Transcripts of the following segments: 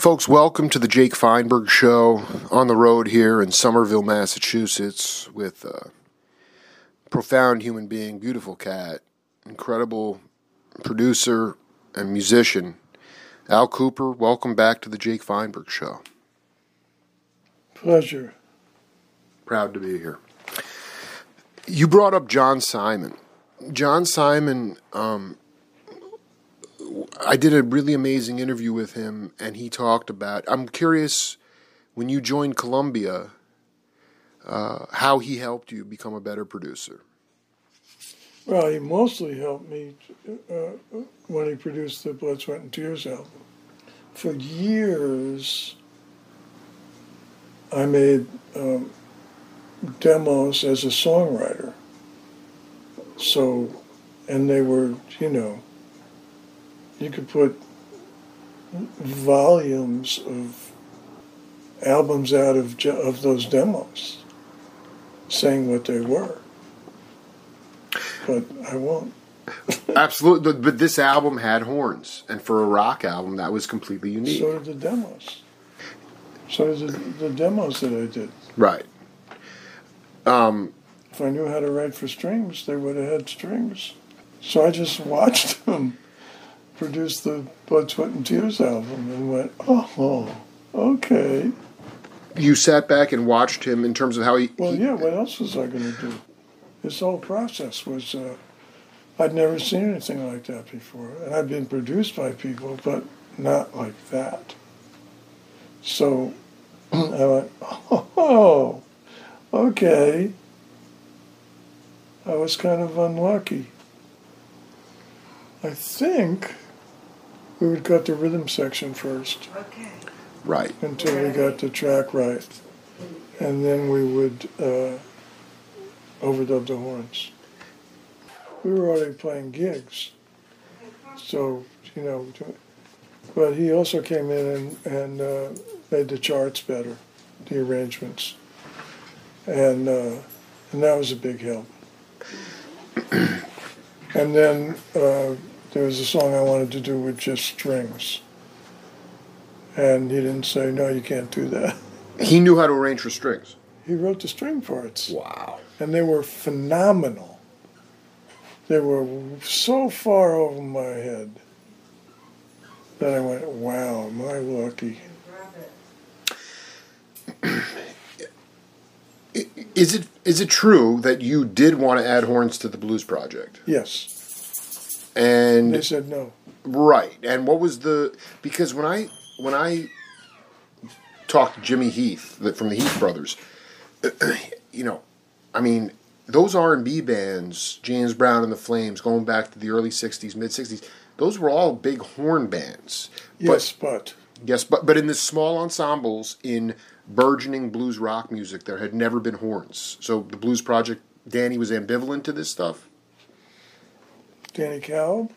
Folks, welcome to the Jake Feinberg Show on the road here in Somerville, Massachusetts, with a profound human being, beautiful cat, incredible producer and musician, Al Kooper. Welcome back to the Jake Feinberg Show. Pleasure. Proud to be here. You brought up John Simon. John Simon, um, I did a really amazing interview with him, and he talked about. I'm curious, when you joined Columbia, uh, how he helped you become a better producer. Well, he mostly helped me uh, when he produced the Blood, Sweat, and Tears album. For years, I made um, demos as a songwriter. So, and they were, you know, you could put volumes of albums out of of those demos, saying what they were. But I won't. Absolutely, but this album had horns, and for a rock album, that was completely unique. So did the demos. So did the, the demos that I did. Right. Um, if I knew how to write for strings, they would have had strings. So I just watched them produce the Blood, Sweat, and Tears album and went, oh, okay. You sat back and watched him in terms of how he. Well, he, yeah, what else was I going to do? This whole process was. Uh, I'd never seen anything like that before. And I'd been produced by people, but not like that. So I went, oh, okay. I was kind of unlucky. I think we would cut the rhythm section first. Okay. Right. Until we got the track right. And then we would uh, overdub the horns. We were already playing gigs. So, you know, but he also came in and, and uh, made the charts better, the arrangements. And, uh, and that was a big help. and then uh, there was a song I wanted to do with just strings. And he didn't say, no, you can't do that. He knew how to arrange for strings. He wrote the string parts. Wow. And they were phenomenal. They were so far over my head that I went, wow, am I lucky? Is it is it true that you did want to add horns to the Blues Project? Yes. And they said no. Right. And what was the because when I when I talked to Jimmy Heath from the Heath Brothers, you know, I mean, those R and B bands, James Brown and the Flames, going back to the early '60s, mid '60s, those were all big horn bands. Yes, but, but yes, but but in the small ensembles in burgeoning blues rock music, there had never been horns. So the Blues Project, Danny was ambivalent to this stuff. Danny Kalb.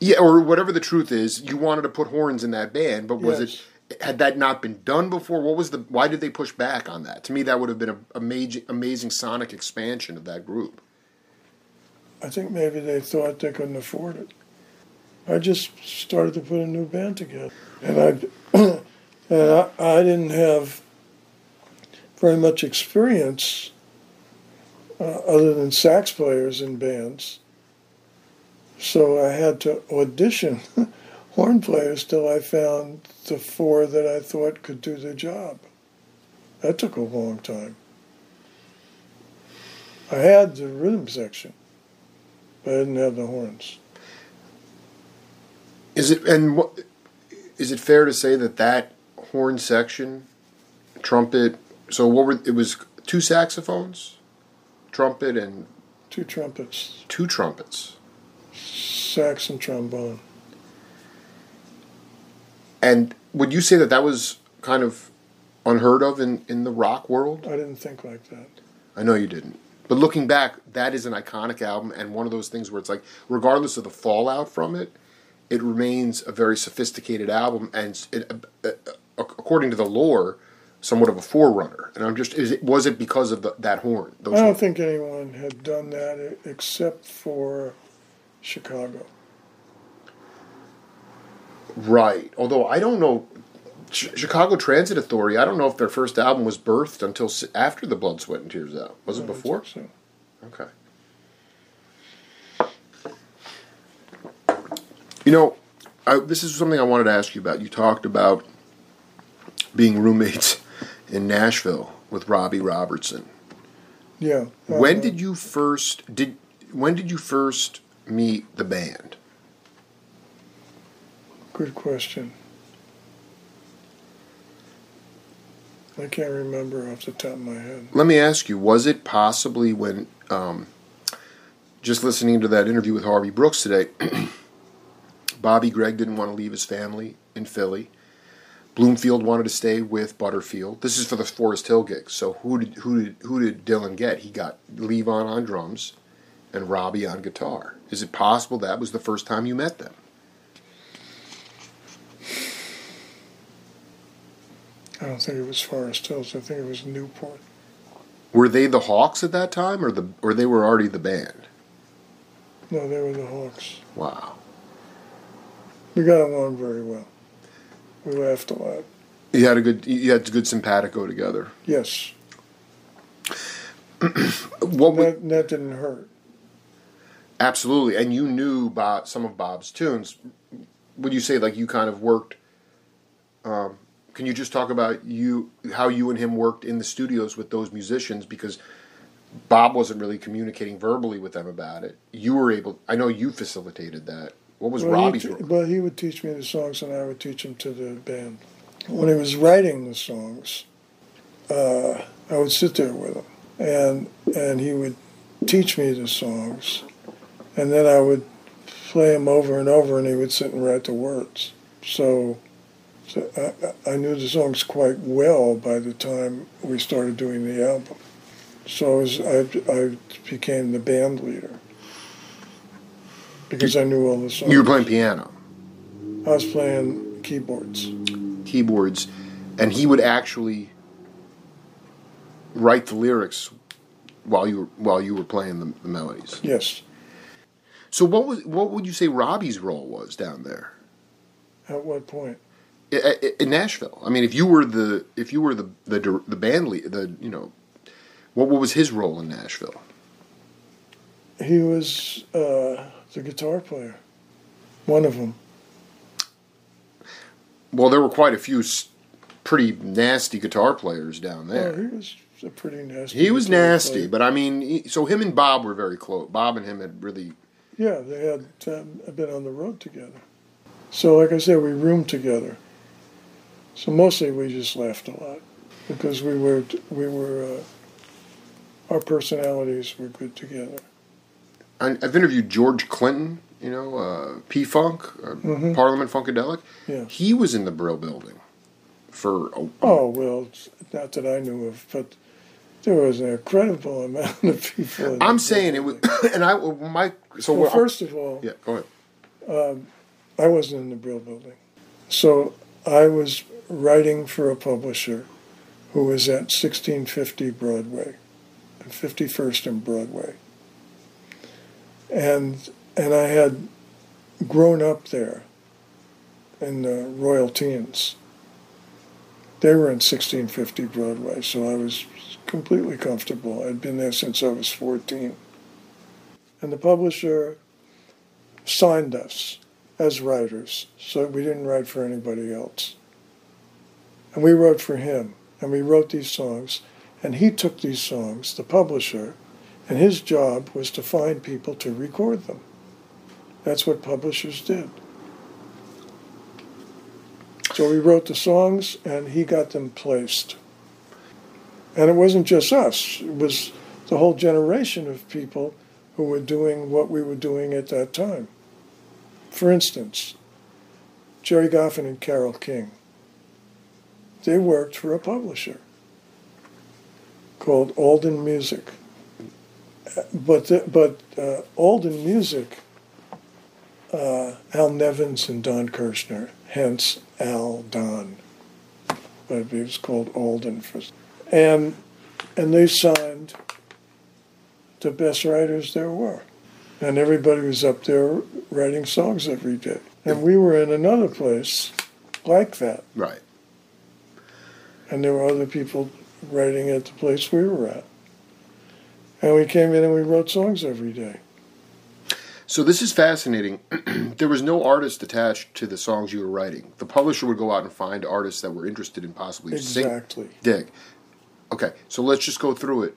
Yeah, or whatever the truth is, you wanted to put horns in that band, but was yes. it had that not been done before? What was the why did they push back on that? To me, that would have been a, a major, amazing sonic expansion of that group. I think maybe they thought they couldn't afford it. I just started to put a new band together, and I, and I, I didn't have very much experience uh, other than sax players in bands. So I had to audition horn players till I found the four that I thought could do the job. That took a long time. I had the rhythm section, but I didn't have the horns. Is it and what is it fair to say that that horn section, trumpet? So what were it was two saxophones, trumpet and two trumpets. Two trumpets. Sax and trombone. And would you say that that was kind of unheard of in, in the rock world? I didn't think like that. I know you didn't. But looking back, that is an iconic album and one of those things where it's like, regardless of the fallout from it, it remains a very sophisticated album and, it, uh, uh, according to the lore, somewhat of a forerunner. And I'm just, is it, was it because of the, that horn? I don't horn? think anyone had done that except for Chicago. Right. Although I don't know, Ch- Chicago Transit Authority. I don't know if their first album was birthed until s- after the Blood, Sweat, and Tears out. Was it before? so. Okay. You know, I, this is something I wanted to ask you about. You talked about being roommates in Nashville with Robbie Robertson. Yeah. When uh, did you first did when did you first meet the band? Good question. I can't remember off the top of my head. Let me ask you: Was it possibly when um, just listening to that interview with Harvey Brooks today? Bobby Gregg didn't want to leave his family in Philly. Bloomfield wanted to stay with Butterfield. This is for the Forest Hill gig. So who did who did who did Dylan get? He got Levon on drums and Robbie on guitar. Is it possible that was the first time you met them? I don't think it was Forest Hills. I think it was Newport. Were they the Hawks at that time, or the or they were already the band? No, they were the Hawks. Wow. We got along very well. We laughed a lot. You had a good you had a good simpatico together. Yes, What that, that didn't hurt. Absolutely, and you knew Bob, some of Bob's tunes. Would you say like you kind of worked? Um, can you just talk about you how you and him worked in the studios with those musicians because Bob wasn't really communicating verbally with them about it. You were able. I know you facilitated that. What was Well, Robbie's he, role? t- but he would teach me the songs, and I would teach him to the band. When he was writing the songs, uh, I would sit there with him, and and he would teach me the songs, and then I would play him over and over, and he would sit and write the words. So, so I, I knew the songs quite well by the time we started doing the album. So I, was, I, I became the band leader because I knew all the songs. You were playing piano, I was playing keyboards. keyboards, and he would actually write the lyrics while you were while you were playing the, the melodies. Yes. So what was what would you say Robbie's role was down there At what point? In Nashville? I mean, if you were the if you were the the the band lead, the you know, what what was his role in Nashville? He was uh, the guitar player. One of them. Well, there were quite a few pretty nasty guitar players down Oh, there. he was a pretty nasty. He was nasty, player. but I mean, he, so him and Bob were very close. Bob and him had really Yeah, they had um, been on the road together. So, like I said, we roomed together. So mostly we just laughed a lot because we were we were uh, our personalities were good together. I, I've interviewed George Clinton, you know, uh, P Funk, uh, Mhm. Parliament Funkadelic. Yeah. He was in the Brill building for a, Oh well, not that I knew of, but there was an incredible amount of people. in I'm saying it was, and I my so Well, first of all, yeah, go ahead. Um, I wasn't in the Brill building. So I was writing for a publisher who was at 1650 Broadway and 51st and Broadway. And and I had grown up there in the Royal Teens. They were in 1650 Broadway, so I was completely comfortable. I'd been there since I was 14. And the publisher signed us as writers, so we didn't write for anybody else. And we wrote for him, and we wrote these songs, and he took these songs, the publisher, and his job was to find people to record them. That's what publishers did. So we wrote the songs, and he got them placed. And it wasn't just us, it was the whole generation of people who were doing what we were doing at that time. For instance, Gerry Goffin and Carole King. They worked for a publisher called Aldon Music. But the, but uh, Aldon Music, uh, Al Nevins and Don Kirshner, hence Al Don. But it was called Aldon for, and and they signed the best writers there were and everybody was up there writing songs every day. And we were in another place like that, Right. and there were other people writing at the place we were at. And we came in and we wrote songs every day. So this is fascinating. there was no artist attached to the songs you were writing. The publisher would go out and find artists that were interested in possibly. Exactly. Dig. Okay, so let's just go through it.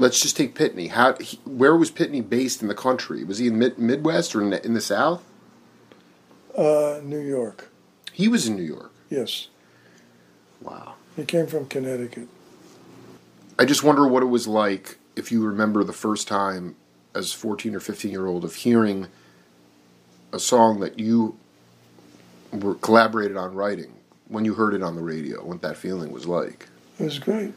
Let's just take Pitney. How? He, where was Pitney based in the country? Was he in mid, Midwest or in the, in the South? Uh, New York. He was in New York. Yes. Wow. He came from Connecticut. I just wonder what it was like if you remember the first time as 14 or 15 year old of hearing a song that you were collaborated on writing when you heard it on the radio what that feeling was like It was great.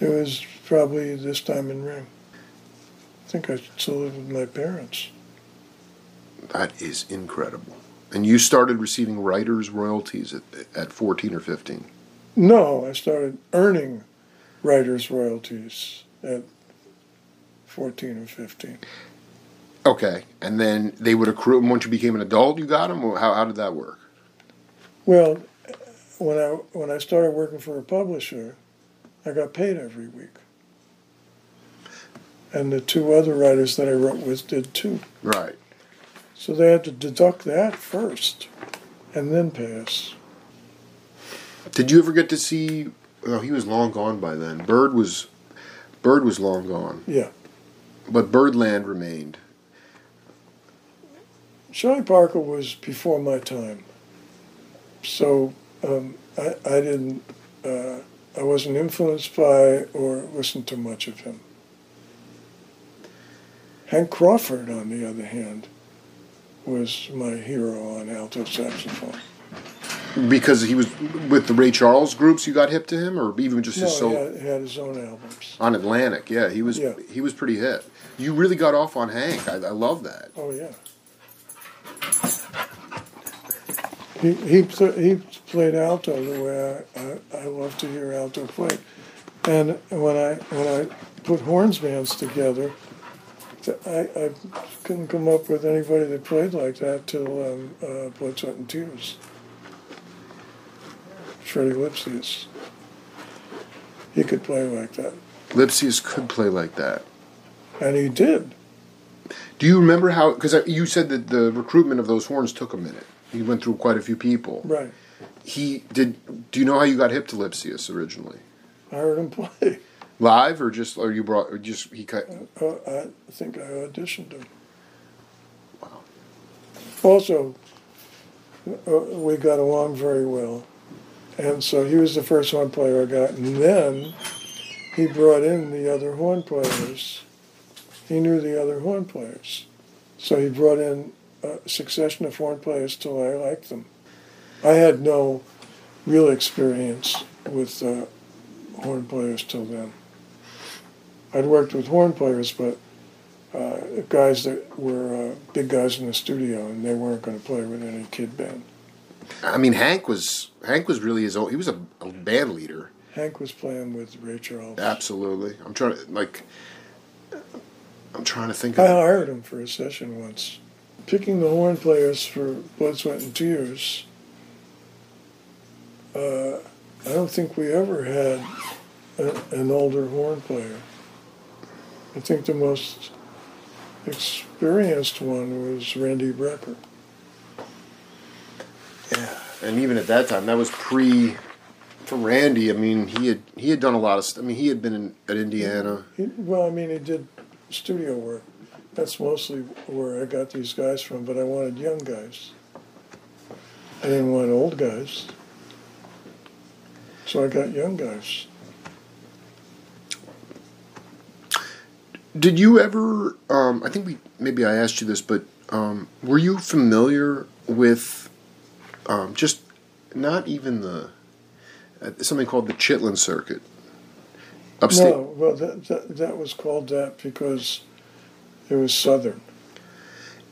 It was probably This Diamond Ring. I think I still live with my parents. that is incredible and you started receiving writers royalties at, at 14 or 15 No, I started earning writers' royalties at 14 or 15. okay and then they would accrue and once you became an adult you got them how, how did that work Well, when I when I started working for a publisher, I got paid every week. And the two other writers that I wrote with did too. right So they had to deduct that first and then pay us. Did you ever get to see? Oh, he was long gone by then. Bird was, Bird was long gone, Yeah. but Birdland remained. Charlie Parker was before my time. So um, I, I didn't, uh, I wasn't influenced by or listened to much of him. Hank Crawford, on the other hand, was my hero on alto saxophone. Because he was with the Ray Charles groups, you got hip to him, or even just No, his solo had, he had his own albums. on Atlantic. Yeah, he was Yeah. he was pretty hip. You really got off on Hank. I, I love that. Oh yeah. He he pl- he played alto the way I, I, I love to hear alto played, and when I when I put horns bands together, th- I, I couldn't come up with anybody that played like that till um, uh, Blood, Sweat, and Tears. Freddie Lipsius. He could play like that, Lipsius could play like that. and he did. Do you remember how? Because you said that the recruitment of those horns took a minute. He went through quite a few people. Right. He did. Do you know how you got hip to Lipsius originally? I heard him play. Live or just or you brought or just he cut? Uh, I think I auditioned him. Wow. Also, uh, we got along very well, and so he was the first horn player I got, and then he brought in the other horn players. He knew the other horn players, so he brought in a succession of horn players till I liked them. I had no real experience with uh, horn players till then. I'd worked with horn players, but uh, guys that were uh, big guys in the studio, and they weren't going to play with any kid band. I mean, Hank was Hank was really his own. He was a, a band leader. Hank was playing with Ray Charles. Absolutely. I'm trying to like. I'm trying to think. I hired him for a session once. Picking the horn players for Blood, Sweat, and Tears, uh, I don't think we ever had a, an older horn player. I think the most experienced one was Randy Brecker. yeah. And even at that time, that was pre. For Randy, I mean, he had he had done a lot of. st- I mean, he had been in, at Indiana. He, well, I mean, he did studio work. That's mostly where I got these guys from, but I wanted young guys. I didn't want old guys. So I got young guys. Did you ever? Um, I think we maybe I asked you this, but um, were you familiar with um, just not even the uh, something called the Chitlin Circuit? Upstate. No, well, that, that, that was called that because it was Southern.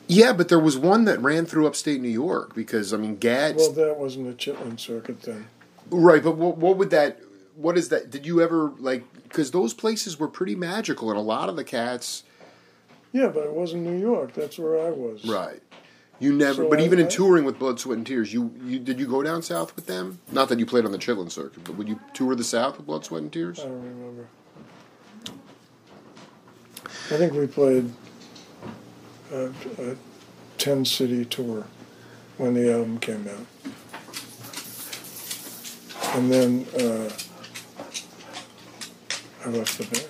Yeah, but there was one that ran through upstate New York because I mean, Gads. Well, that wasn't a Chitlin circuit then. right, but what, what would that? What is that? Did you ever like? Because those places were pretty magical, and a lot of the cats. Yeah, but it wasn't New York. That's where I was. Right. You never, So but I- even in I- touring with Blood, Sweat, and Tears, you, you did you go down south with them? Not that you played on the Chitlin circuit, but would you tour the South with Blood, Sweat, and Tears? I don't remember. I think we played a, a 10 city tour when the album came out. And then uh, I left the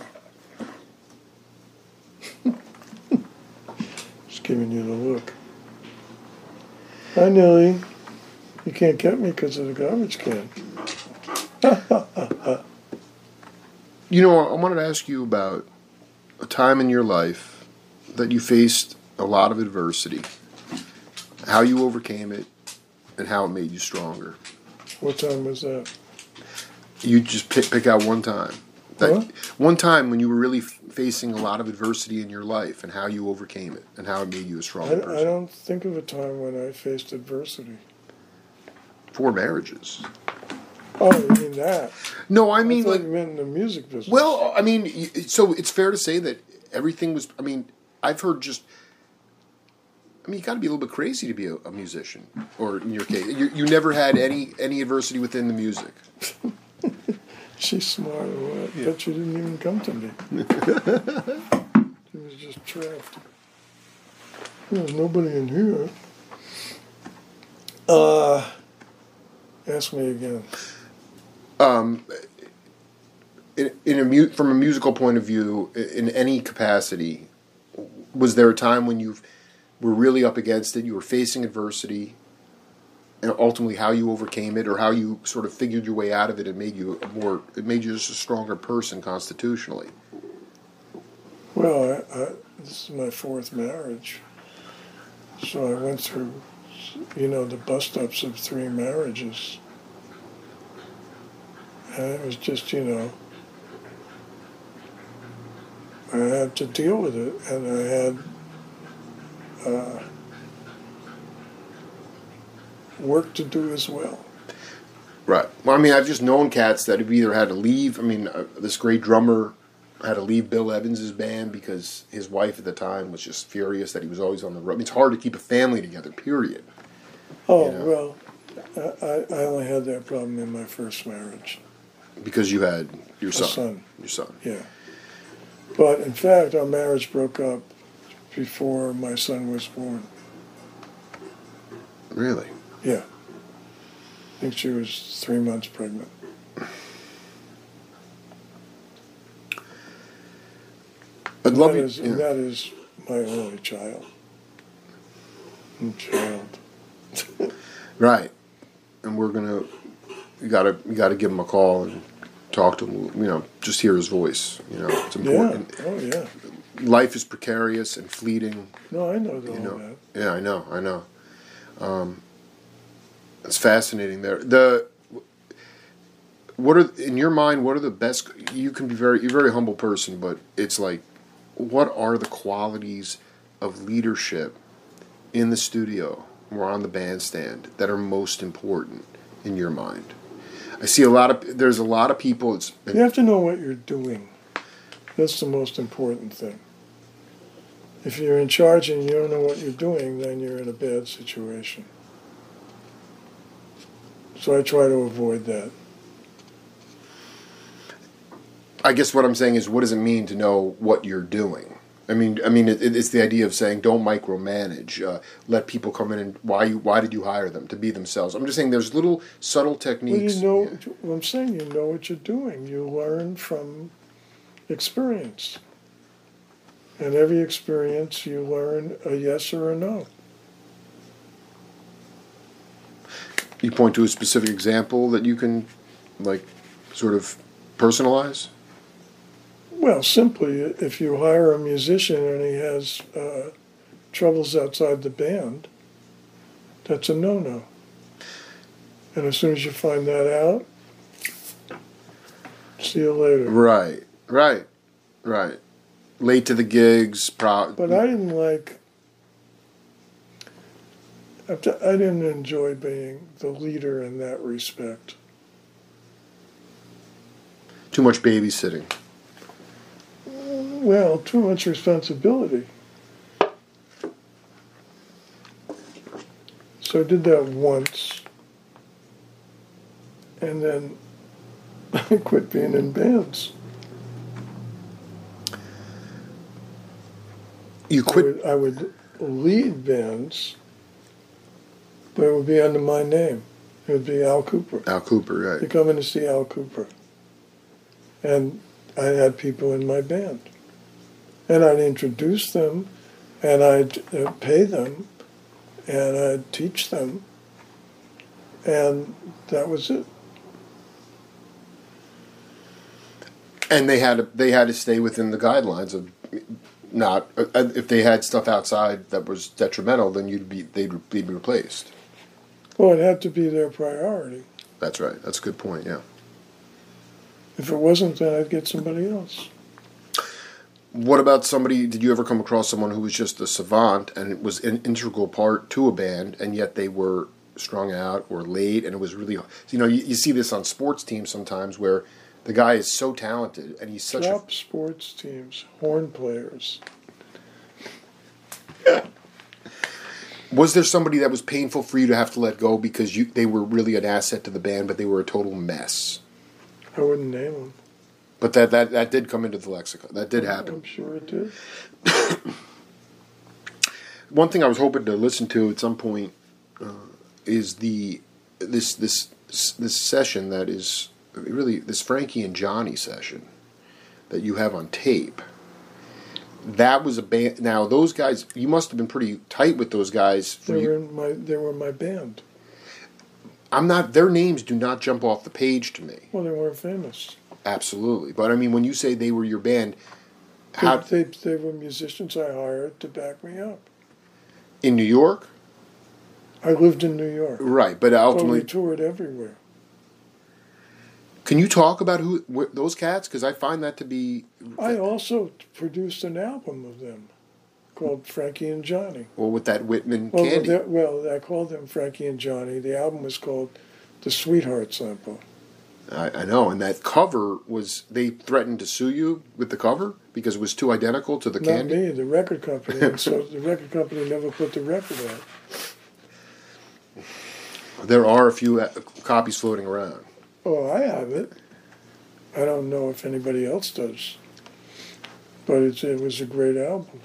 band. Just giving you the look. Hi, Nellie. You can't get me because of the garbage can. You know, I wanted to ask you about a time in your life that you faced a lot of adversity, how you overcame it, and how it made you stronger. What time was that? You just pick pick out one time. That Huh? one time when you were really f- facing a lot of adversity in your life, and how you overcame it, and how it made you a I, stronger person. I don't think of a time when I faced adversity. Four marriages. Oh, you mean that? No, I I mean thought like you meant in the music business. Well, I mean, so it's fair to say that everything was. I mean, I've heard just. I mean, you got to be a little bit crazy to be a, a musician, or in your case, you, you never had any any adversity within the music. she's smart or what? Yeah. But she didn't even come to me. she was just trapped. There's nobody in here. Uh, ask me again. Um, in, in a mu- from a musical point of view, in any capacity, was there a time when you were really up against it? You were facing adversity, and ultimately how you overcame it, or how you sort of figured your way out of it, and made you more it made you just a stronger person constitutionally. Well, I, I, this is my fourth marriage. So I went through, you know, the bust ups of three marriages. And it was just, you know, I had to deal with it, and I had uh, work to do as well. Right. Well, I mean, I've just known cats that have either had to leave. I mean, uh, this great drummer had to leave Bill Evans's band because his wife at the time was just furious that he was always on the road. I mean, it's hard to keep a family together. Period. Oh, You know. well, I, I only had that problem in my first marriage. Because you had your son. son. Your son. Yeah. But in fact, our marriage broke up before my son was born. Really. Yeah. I think she was three months pregnant. I'd And love that you. is, yeah. and that is my only child. And child. Right. And we're gonna. You gotta. You gotta give him a call and talk to him. You know, just hear his voice. You know, it's Yeah. important. Oh, yeah. Life is precarious and fleeting. No, I know You know. that. Yeah, I know, I know. Um, it's fascinating. There, the what are in your mind? What are the best? You can be very, you're a very humble person, but it's like, what are the qualities of leadership in the studio or on the bandstand that are most important in your mind? I see a lot of there's a lot of people. You have to know what you're doing. That's the most important thing. If you're in charge and you don't know what you're doing, then you're in a bad situation. So I try to avoid that. I guess what I'm saying is, what does it mean to know what you're doing? I mean, I mean, it, it's the idea of saying don't micromanage. Uh, let people come in and why you why did you hire them to be themselves? I'm just saying there's little subtle Well, techniques. you know, what I'm saying, you know what you're doing. You learn from experience. And every experience, you learn a yes or a no. You point to a specific example that you can, like, sort of personalize. Well, simply, if you hire a musician and he has uh, troubles outside the band, that's a no no. And as soon as you find that out, see you later. Right, right, right. Late to the gigs. Pro- But I didn't like. I I didn't enjoy being the leader in that respect. too much babysitting. Well, too much responsibility. So I did that once, and then I quit being in bands. You I quit. would, I would lead bands, but it would be under my name. It would be Al Kooper. Al Kooper, right. You're right? coming to see Al Kooper. And I had people in my band. And I'd introduce them, and I'd uh, pay them, and I'd teach them, and that was it. And they had to, they had to stay within the guidelines of not uh, if they had stuff outside that was detrimental, then you'd be they'd be replaced. Well, it had to be their priority. That's right. That's a good point. Yeah. If it wasn't, then I'd get somebody else. What about somebody? Did you ever come across someone who was just a savant and it was an integral part to a band, and yet they were strung out or late, and it was really you know you, you see this on sports teams sometimes where the guy is so talented and he's such Top sports teams, horn players. Was there somebody that was painful for you to have to let go because you they were really an asset to the band, but they were a total mess? I wouldn't name them. But that that that did come into the lexicon. That did happen. I'm sure it did. one thing I was hoping to listen to at some point uh, is the this this this session that is really this Frankie and Johnny session that you have on tape. That was a band. Now those guys, you must have been pretty tight with those guys. They were in my. They were my band. I'm not. Their names do not jump off the page to me. Well, they weren't famous. Absolutely, but I mean, when you say they were your band, They, how they, they were musicians I hired to back me up. in New York, I lived in New York. right? But But we ultimately, toured everywhere. can you talk about who wh- those cats? Because I find that to be I also produced an album of them called Frankie and Johnny. well with that Whitman Well, candy. they- well, I called them Frankie and Johnny. The album was called The Sweetheart Sample. I, I know, and that cover was they threatened to sue you with the cover because it was too identical to the Not candy. me, the record company. And so the record company never put the record out. There are a few uh, copies floating around. Oh, I have it. I don't know if anybody else does. But it's, it was a great album.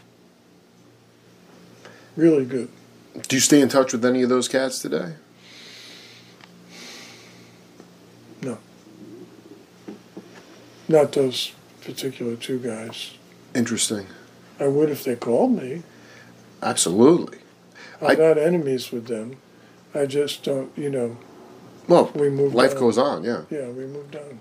Really good. Do you stay in touch with any of those cats today? No. Not those particular two guys. Interesting. I would if they called me. Absolutely. I'm I- not enemies with them. I just don't, you know, Well, we moved life on. goes on. Yeah. Yeah, we moved on.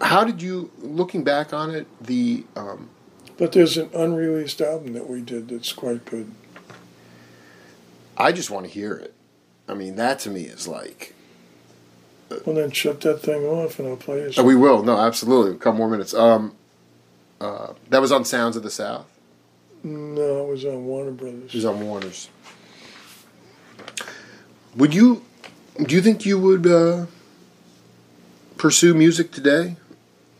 How did you, looking back on it, the um, But there's an unreleased album that we did that's quite good. I just want to hear it. I mean, that to me is like Well, then shut that thing off and I'll play it. Oh, we will. No, absolutely. A couple more minutes. Um, uh, that was on Sounds of the South. No, it was on Warner Brothers. It was on Warner's. Would you? Do you think you would uh, pursue music today?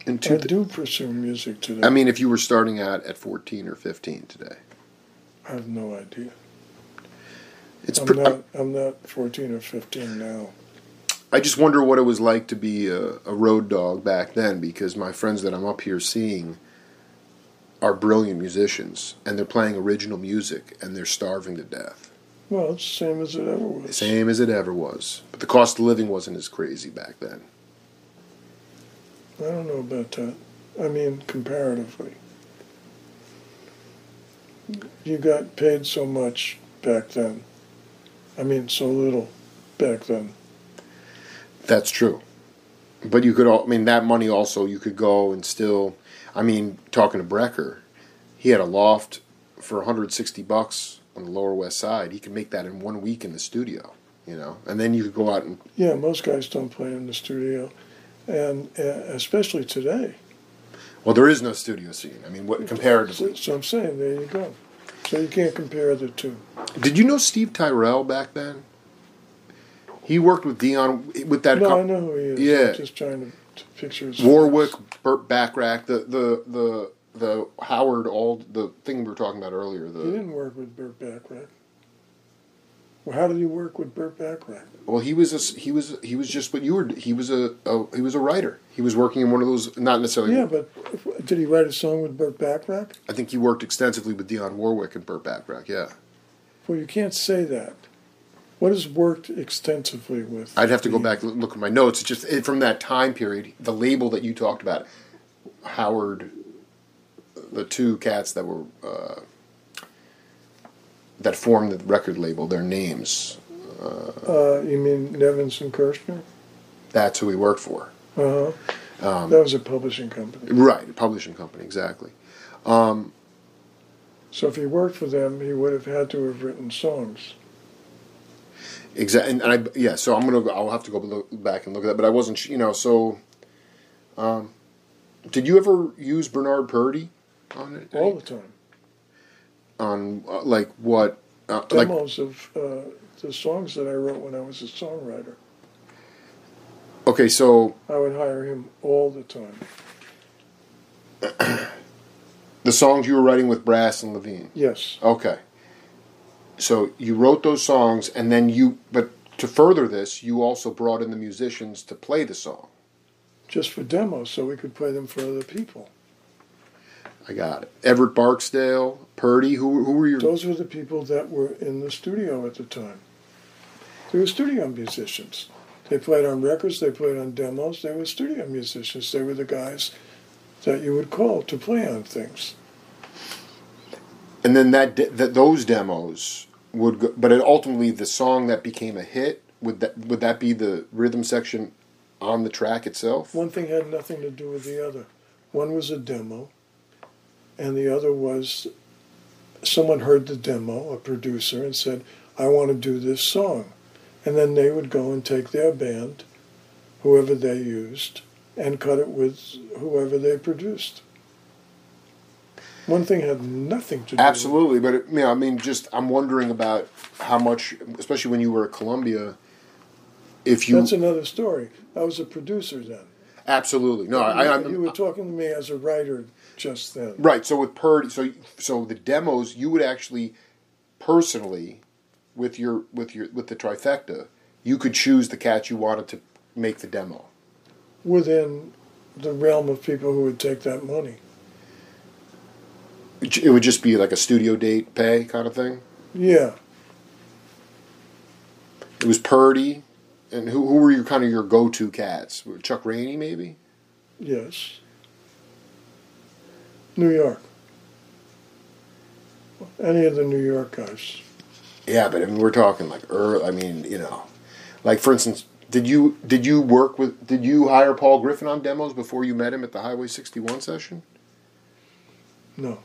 In I do pursue music today. I mean, if you were starting out at fourteen or fifteen today, I have no idea. it's. I'm Pre- not. I'm not 14 or 15 now. I just wonder what it was like to be a, a road dog back then, because my friends that I'm up here seeing are brilliant musicians, and they're playing original music, and they're starving to death. Well, it's the same as it ever was. Same as it ever was. But the cost of living wasn't as crazy back then. I don't know about that. I mean, comparatively. You got paid so much back then. I mean, so little back then. That's true. But you could, al- I mean, that money also, you could go and still, I mean, talking to Brecker, he had a loft for 160 bucks on the Lower West Side. He could make that in one week in the studio, you know, and then you could go out and, Yeah, most guys don't play in the studio, and uh, especially today. well, there is no studio scene. I mean, what So, comparatively. so I'm saying, there you go. So you can't compare the two. Did you know Steve Tyrell back then? He worked with Dionne with that no, co- I know who he is. Yeah. I'm just trying to, to picture his Warwick, face. Burt Bacharach, the the the the Howard all the thing we were talking about earlier. He The didn't work with Burt Bacharach. Well, how did he work with Burt Bacharach? Well, he was a, he was he was just what you were. He was a, a he was a writer. He was working in one of those not necessarily. Yeah, but if- did he write a song with Burt Bacharach? I think he worked extensively with Dionne Warwick and Burt Bacharach. Yeah, Well, you can't say that. What has worked extensively with? I'd have to go back and look at my notes. It's just it, from that time period. The label that you talked about, Howard, the two cats that were uh, that formed the record label. Their names. Uh, you mean Nevins and Kirshner? That's who he worked for. Uh huh. Um, that was a publishing company. Right, a publishing company, exactly. Um, So if he worked for them, he would have had to have written songs. Exactly, and, and I yeah. So I'm gonna go, I'll have to go look, back and look at that, but I wasn't you know. So, um, did you ever use Bernard Purdie on it? all the time. On uh, like what? Uh, like Demos of uh, the songs that I wrote when I was a songwriter. okay, so I would hire him all the time. the songs you were writing with Brass and Levine. Yes. Okay, so you wrote those songs, and then you but to further this, you also brought in the musicians to play the song. Just for demos, so we could play them for other people. I got it. Everett Barksdale, Purdie. Who who were your? Those were the people that were in the studio at the time. They were studio musicians. They played on records, they played on demos, they were studio musicians. They were the guys that you would call to play on things. and then that, de- that those demos would go, but it ultimately the song that became a hit would that would that be the rhythm section on the track itself One thing had nothing to do with the other. One was a demo, and the other was someone heard the demo, a producer, and said, I want to do this song. And then they would go and take their band, whoever they used, and cut it with whoever they produced. One thing had nothing to do with it. absolutely but it, you know, i mean just i'm wondering about how much especially when you were at columbia if you That's another story. I was a producer then. absolutely no i, I you were talking to me as a writer just then. right so with Purdie so so the demos you would actually personally with your with your with the trifecta you could choose the cat you wanted to make the demo Within the realm of people who would take that money. it would just be like a studio date pay kind of thing Yeah. It was Purdie, and who who were your kind of your go to cats? Chuck Rainey, maybe. Yes. New York. Any of the New York guys. Yeah, but I mean, we're talking like early. I mean, you know, like for instance, did you did you work with did you hire Paul Griffin on demos before you met him at the Highway sixty one session? No.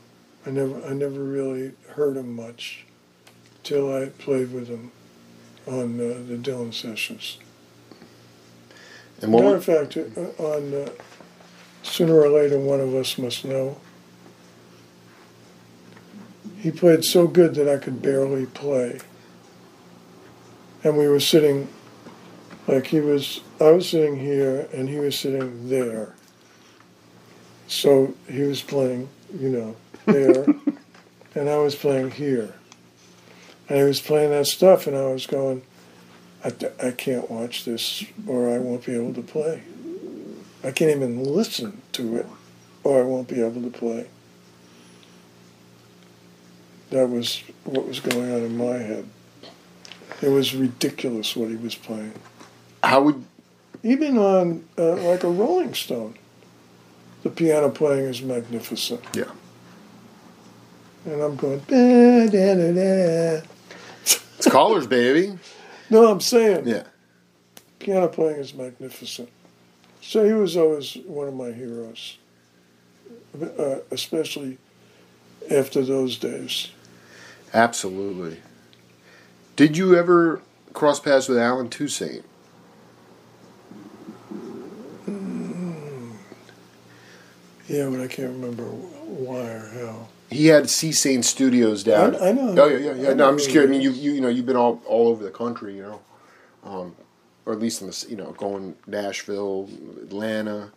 I never I never really heard him much till I played with him on uh, the Dylan sessions. And what? Matter of fact, uh, on uh, sooner or later, one of us must know. He played so good that I could barely play, and we were sitting, like he was. I was sitting here, and he was sitting there. So he was playing, you know, there, and I was playing here, and he was playing that stuff, and I was going. I, I can't watch this or I won't be able to play. I can't even listen to it or I won't be able to play. That was what was going on in my head. It was ridiculous what he was playing. How would Even on uh, like a Rolling Stone, the piano playing is magnificent. Yeah. And I'm going, da, da, da, da. it's Callers, baby? no, I'm saying Yeah. piano playing is magnificent. So he was always one of my heroes, uh, especially after those days. Absolutely. Did you ever cross paths with Allen Toussaint? Yeah, but I can't remember why or how. He had Sea-Saint Studios down. I- I know. Oh yeah, yeah, yeah. I No, I'm just curious. I mean, you, you, you know, you've been all, all over the country, you know, um, or at least in the, you know, going Nashville, Atlanta,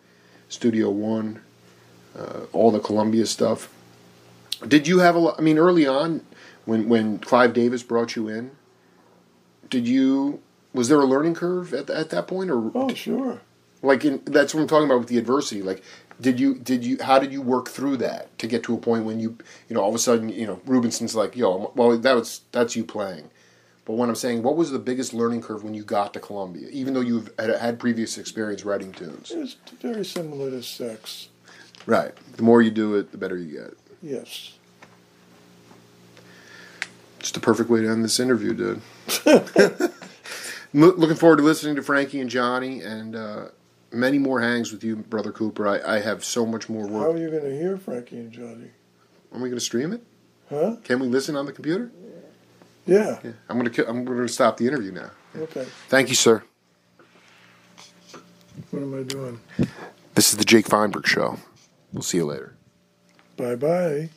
Studio One, uh, all the Columbia stuff. Did you have a lot? I mean, early on, when when Clive Davis brought you in, did you was there a learning curve at at that point, or Oh, sure. like in, that's what I'm talking about with the adversity. Like, did you did you how did you work through that to get to a point when you you know all of a sudden you know Rubinson's like yo well that was that's you playing, but when I'm saying what was the biggest learning curve when you got to Columbia, even though you've had, had previous experience writing tunes. It's very similar to sex. Right. The more you do it, the better you get. Yes. It's the perfect way to end this interview, dude. Looking forward to listening to Frankie and Johnny and uh, many more hangs with you, Brother Kooper. I, I have so much more work. How are you going to hear Frankie and Johnny? Are we going to stream it? Huh? Can we listen on the computer? Yeah. Yeah. I'm going to I'm going to stop the interview now. Okay. Thank you, sir. What am I doing? This is the Jake Feinberg Show. We'll see you later. Bye bye.